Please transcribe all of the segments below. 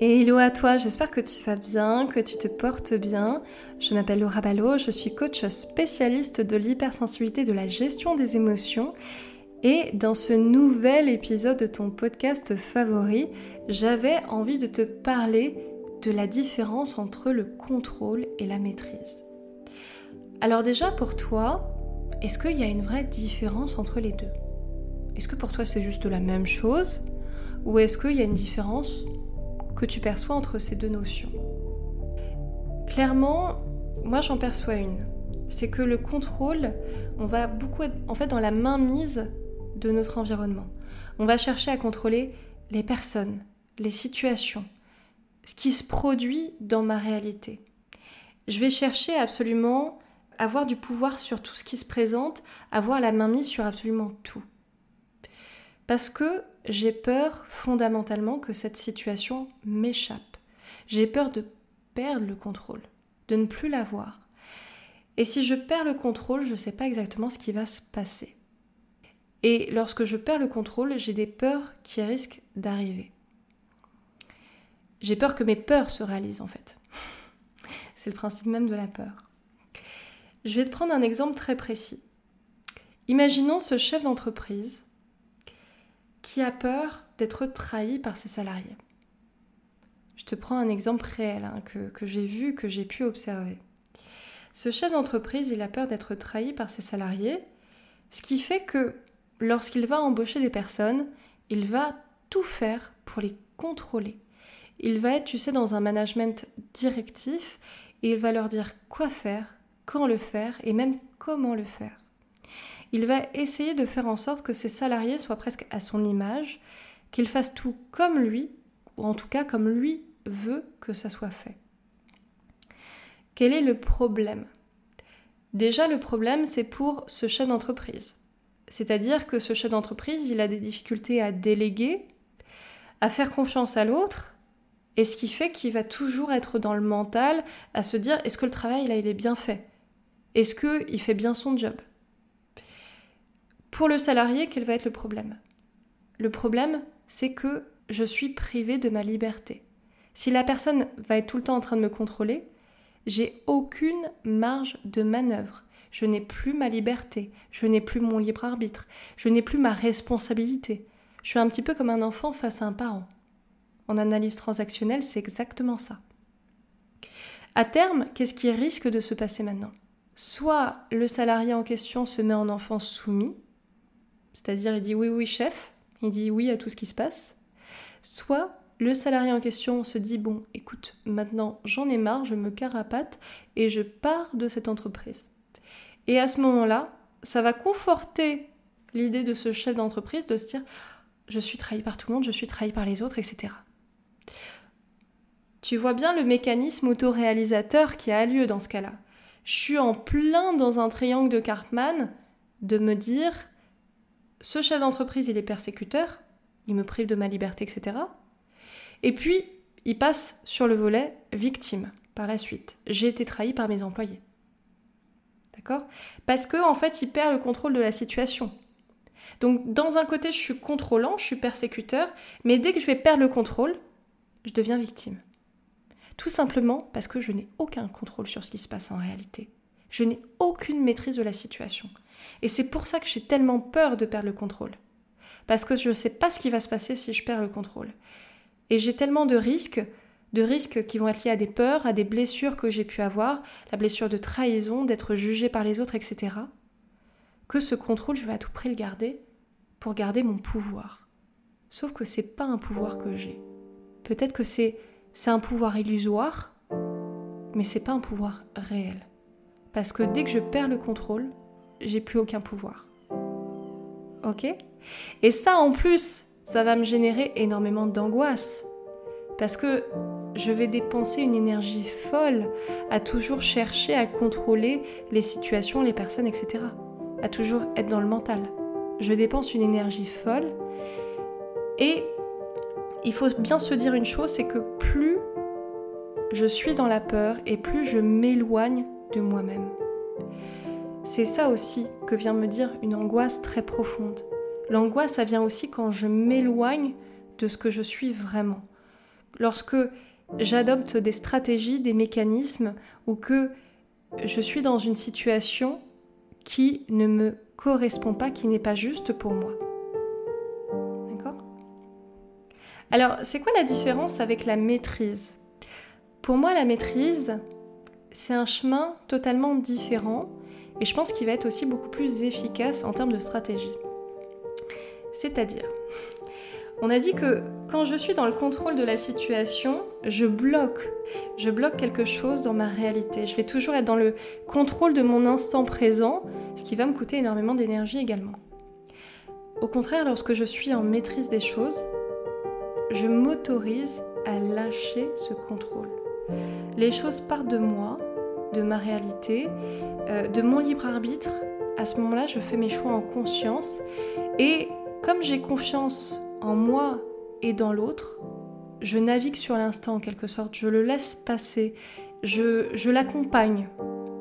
Et hello à toi, j'espère que tu vas bien, que tu te portes bien. Je m'appelle Laura Ballot, je suis coach spécialiste de l'hypersensibilité de la gestion des émotions. Et dans ce nouvel épisode de ton podcast favori, j'avais envie de te parler de la différence entre le contrôle et la maîtrise. Alors déjà pour toi, est-ce qu'il y a une vraie différence entre les deux? Est-ce que pour toi c'est juste la même chose? Ou est-ce qu'il y a une différence que tu perçois entre ces deux notions. Clairement, moi j'en perçois une. C'est que le contrôle, on va beaucoup être en fait dans la mainmise de notre environnement. On va chercher à contrôler les personnes, les situations, ce qui se produit dans ma réalité. Je vais chercher absolument avoir du pouvoir sur tout ce qui se présente, avoir la mainmise sur absolument tout. Parce que j'ai peur fondamentalement que cette situation m'échappe. J'ai peur de perdre le contrôle, de ne plus l'avoir. Et si je perds le contrôle, je ne sais pas exactement ce qui va se passer. Et lorsque je perds le contrôle, j'ai des peurs qui risquent d'arriver. J'ai peur que mes peurs se réalisent en fait. C'est le principe même de la peur. Je vais te prendre un exemple très précis. Imaginons ce chef d'entreprise qui a peur d'être trahi par ses salariés. Je te prends un exemple réel hein, que, que j'ai vu, que j'ai pu observer. Ce chef d'entreprise, il a peur d'être trahi par ses salariés, ce qui fait que lorsqu'il va embaucher des personnes, il va tout faire pour les contrôler. Il va être, tu sais, dans un management directif et il va leur dire quoi faire, quand le faire et même comment le faire il va essayer de faire en sorte que ses salariés soient presque à son image, qu'ils fassent tout comme lui, ou en tout cas comme lui veut que ça soit fait. Quel est le problème? Déjà, le problème, c'est pour ce chef d'entreprise. C'est-à-dire que ce chef d'entreprise, il a des difficultés à déléguer, à faire confiance à l'autre, et ce qui fait qu'il va toujours être dans le mental à se dire est-ce que le travail là il est bien fait? Est-ce qu'il fait bien son job? Pour le salarié, quel va être le problème? Le problème, c'est que je suis privée de ma liberté. Si la personne va être tout le temps en train de me contrôler, j'ai aucune marge de manœuvre. Je n'ai plus ma liberté, je n'ai plus mon libre arbitre, je n'ai plus ma responsabilité. Je suis un petit peu comme un enfant face à un parent. En analyse transactionnelle, c'est exactement ça. À terme, qu'est-ce qui risque de se passer maintenant? Soit le salarié en question se met en enfant soumis, c'est-à-dire il dit oui, oui, chef, il dit oui à tout ce qui se passe. Soit le salarié en question se dit bon, écoute, maintenant j'en ai marre, je me carapate et je pars de cette entreprise. Et à ce moment-là, ça va conforter l'idée de ce chef d'entreprise de se dire je suis trahi par tout le monde, je suis trahi par les autres, etc. Tu vois bien le mécanisme autoréalisateur qui a lieu dans ce cas-là. Je suis en plein dans un triangle de Cartman de me dire ce chef d'entreprise, il est persécuteur, il me prive de ma liberté, etc. Et puis, il passe sur le volet victime par la suite. J'ai été trahi par mes employés. D'accord? Parce que en fait, il perd le contrôle de la situation. Donc, dans un côté, je suis contrôlant, je suis persécuteur, mais dès que je vais perdre le contrôle, je deviens victime. Tout simplement parce que je n'ai aucun contrôle sur ce qui se passe en réalité. Je n'ai aucune maîtrise de la situation. Et c'est pour ça que j'ai tellement peur de perdre le contrôle. Parce que je ne sais pas ce qui va se passer si je perds le contrôle. Et j'ai tellement de risques, de risques qui vont être liés à des peurs, à des blessures que j'ai pu avoir, la blessure de trahison, d'être jugé par les autres, etc. Que ce contrôle, je vais à tout prix le garder pour garder mon pouvoir. Sauf que c'est pas un pouvoir que j'ai. Peut-être que c'est un pouvoir illusoire, mais c'est pas un pouvoir réel. Parce que dès que je perds le contrôle, j'ai plus aucun pouvoir. Ok? Et ça en plus, ça va me générer énormément d'angoisse. Parce que je vais dépenser une énergie folle à toujours chercher à contrôler les situations, les personnes, etc. À toujours être dans le mental. Je dépense une énergie folle. Et il faut bien se dire une chose, c'est que plus je suis dans la peur et plus je m'éloigne de moi-même. C'est ça aussi que vient me dire une angoisse très profonde. L'angoisse, ça vient aussi quand je m'éloigne de ce que je suis vraiment. lorsque j'adopte des stratégies, des mécanismes, ou que je suis dans une situation qui ne me correspond pas, qui n'est pas juste pour moi. D'accord? Alors, c'est quoi la différence avec la maîtrise? Pour moi, la maîtrise, c'est un chemin totalement différent et je pense qu'il va être aussi beaucoup plus efficace en termes de stratégie. C'est-à-dire, on a dit que quand je suis dans le contrôle de la situation, je bloque. Je bloque quelque chose dans ma réalité. Je vais toujours être dans le contrôle de mon instant présent, ce qui va me coûter énormément d'énergie également. Au contraire, lorsque je suis en maîtrise des choses, je m'autorise à lâcher ce contrôle. Les choses partent de moi, de ma réalité, euh, de mon libre arbitre. À ce moment-là, je fais mes choix en conscience et comme j'ai confiance en moi et dans l'autre, je navigue sur l'instant en quelque sorte, je le laisse passer, je, je l'accompagne.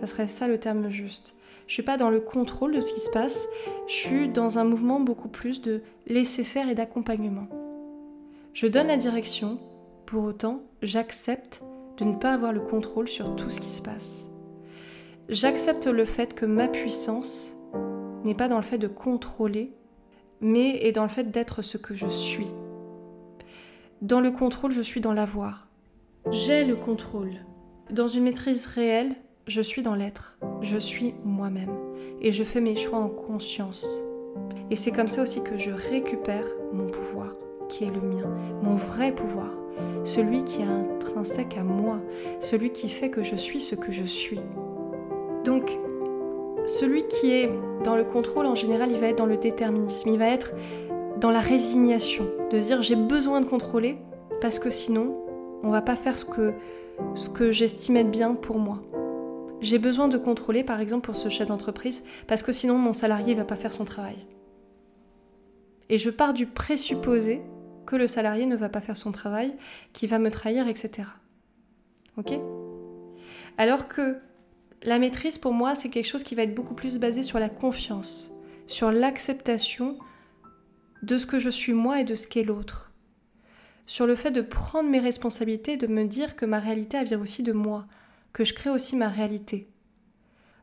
Ça serait ça le terme juste. Je suis pas dans le contrôle de ce qui se passe, je suis dans un mouvement beaucoup plus de laisser faire et d'accompagnement. Je donne la direction, pour autant, j'accepte de ne pas avoir le contrôle sur tout ce qui se passe. J'accepte le fait que ma puissance n'est pas dans le fait de contrôler, mais est dans le fait d'être ce que je suis. Dans le contrôle, je suis dans l'avoir. J'ai le contrôle. Dans une maîtrise réelle, je suis dans l'être. Je suis moi-même. Et je fais mes choix en conscience. Et c'est comme ça aussi que je récupère mon pouvoir, qui est le mien, mon vrai pouvoir, celui qui est intrinsèque à moi, celui qui fait que je suis ce que je suis. Donc, celui qui est dans le contrôle, en général, il va être dans le déterminisme, il va être dans la résignation, de se dire j'ai besoin de contrôler parce que sinon, on va pas faire ce que, ce que j'estime être bien pour moi. J'ai besoin de contrôler, par exemple, pour ce chef d'entreprise, parce que sinon mon salarié va pas faire son travail. Et je pars du présupposé que le salarié ne va pas faire son travail, qu'il va me trahir, etc. Ok? Alors que la maîtrise, pour moi, c'est quelque chose qui va être beaucoup plus basé sur la confiance, sur l'acceptation de ce que je suis moi et de ce qu'est l'autre. Sur le fait de prendre mes responsabilités, de me dire que ma réalité elle vient aussi de moi, que je crée aussi ma réalité.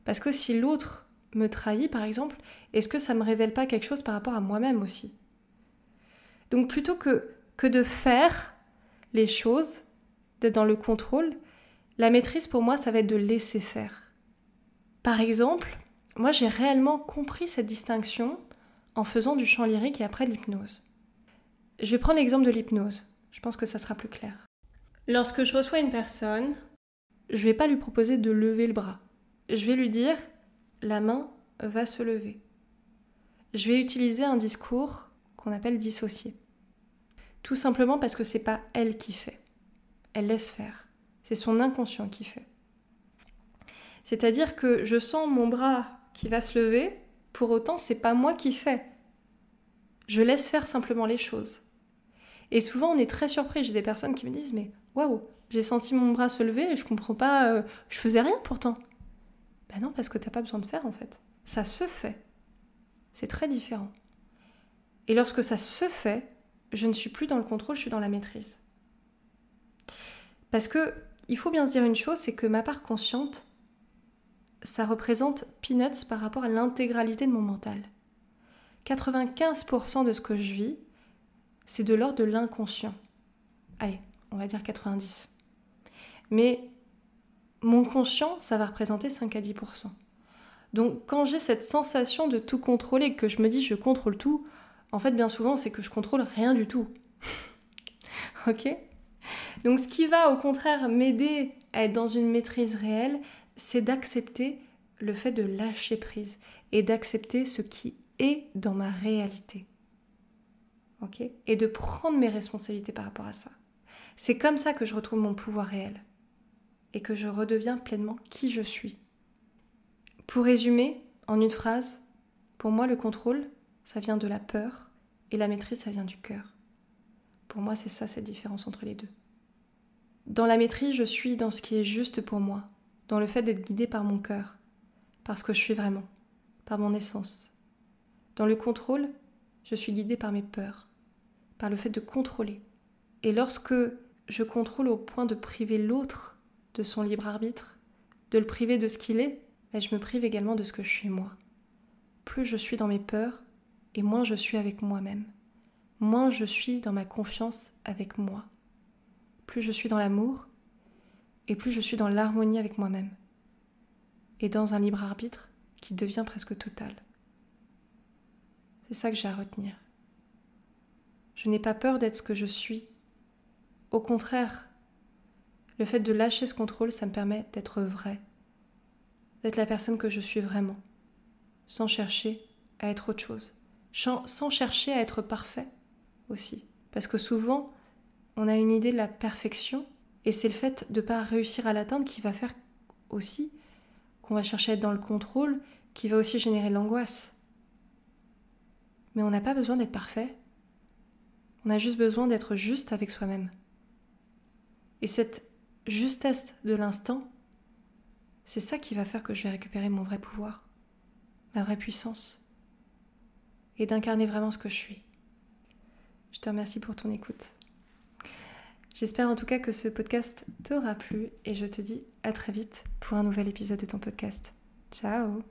Parce que si l'autre me trahit, par exemple, est-ce que ça ne me révèle pas quelque chose par rapport à moi-même aussi? Donc plutôt que, de faire les choses, d'être dans le contrôle, la maîtrise pour moi, ça va être de laisser faire. Par exemple, moi j'ai réellement compris cette distinction en faisant du chant lyrique et après l'hypnose. Je vais prendre l'exemple de l'hypnose. Je pense que ça sera plus clair. Lorsque je reçois une personne, je vais pas lui proposer de lever le bras. Je vais lui dire la main va se lever. Je vais utiliser un discours appelle dissocié. Tout simplement parce que c'est pas elle qui fait. Elle laisse faire. C'est son inconscient qui fait. C'est-à-dire que je sens mon bras qui va se lever, pour autant c'est pas moi qui fais. Je laisse faire simplement les choses. Et souvent on est très surpris, j'ai des personnes qui me disent mais waouh, j'ai senti mon bras se lever et je comprends pas, euh, je faisais rien pourtant. Ben non, parce que t'as pas besoin de faire en fait. Ça se fait. C'est très différent. Et lorsque ça se fait, je ne suis plus dans le contrôle, je suis dans la maîtrise. Parce que il faut bien se dire une chose, c'est que ma part consciente, ça représente peanuts par rapport à l'intégralité de mon mental. 95% de ce que je vis, c'est de l'ordre de l'inconscient. Allez, on va dire 90. Mais mon conscient, ça va représenter 5 à 10%. Donc quand j'ai cette sensation de tout contrôler, que je me dis je contrôle tout, en fait bien souvent c'est que je contrôle rien du tout. ok Donc ce qui va au contraire m'aider à être dans une maîtrise réelle, c'est d'accepter le fait de lâcher prise et d'accepter ce qui est dans ma réalité. Ok Et de prendre mes responsabilités par rapport à ça. C'est comme ça que je retrouve mon pouvoir réel et que je redeviens pleinement qui je suis. Pour résumer, en une phrase, pour moi le contrôle, ça vient de la peur et la maîtrise, ça vient du cœur. Pour moi, c'est ça cette différence entre les deux. Dans la maîtrise, je suis dans ce qui est juste pour moi, dans le fait d'être guidé par mon cœur, parce que je suis vraiment, par mon essence. Dans le contrôle, je suis guidé par mes peurs, par le fait de contrôler. Et lorsque je contrôle au point de priver l'autre de son libre arbitre, de le priver de ce qu'il est, mais je me prive également de ce que je suis moi. Plus je suis dans mes peurs, et moins je suis avec moi-même. Moins je suis dans ma confiance avec moi. Plus je suis dans l'amour, et plus je suis dans l'harmonie avec moi-même. Et dans un libre arbitre qui devient presque total. C'est ça que j'ai à retenir. Je n'ai pas peur d'être ce que je suis. Au contraire, le fait de lâcher ce contrôle, ça me permet d'être vrai, d'être la personne que je suis vraiment, sans chercher à être autre chose, sans chercher à être parfait aussi. Parce que souvent, on a une idée de la perfection, et c'est le fait de ne pas réussir à l'atteindre qui va faire aussi qu'on va chercher à être dans le contrôle, qui va aussi générer l'angoisse. Mais on n'a pas besoin d'être parfait. On a juste besoin d'être juste avec soi-même. Et cette justesse de l'instant, c'est ça qui va faire que je vais récupérer mon vrai pouvoir, ma vraie puissance, et d'incarner vraiment ce que je suis. Je te remercie pour ton écoute. J'espère en tout cas que ce podcast t'aura plu et je te dis à très vite pour un nouvel épisode de ton podcast. Ciao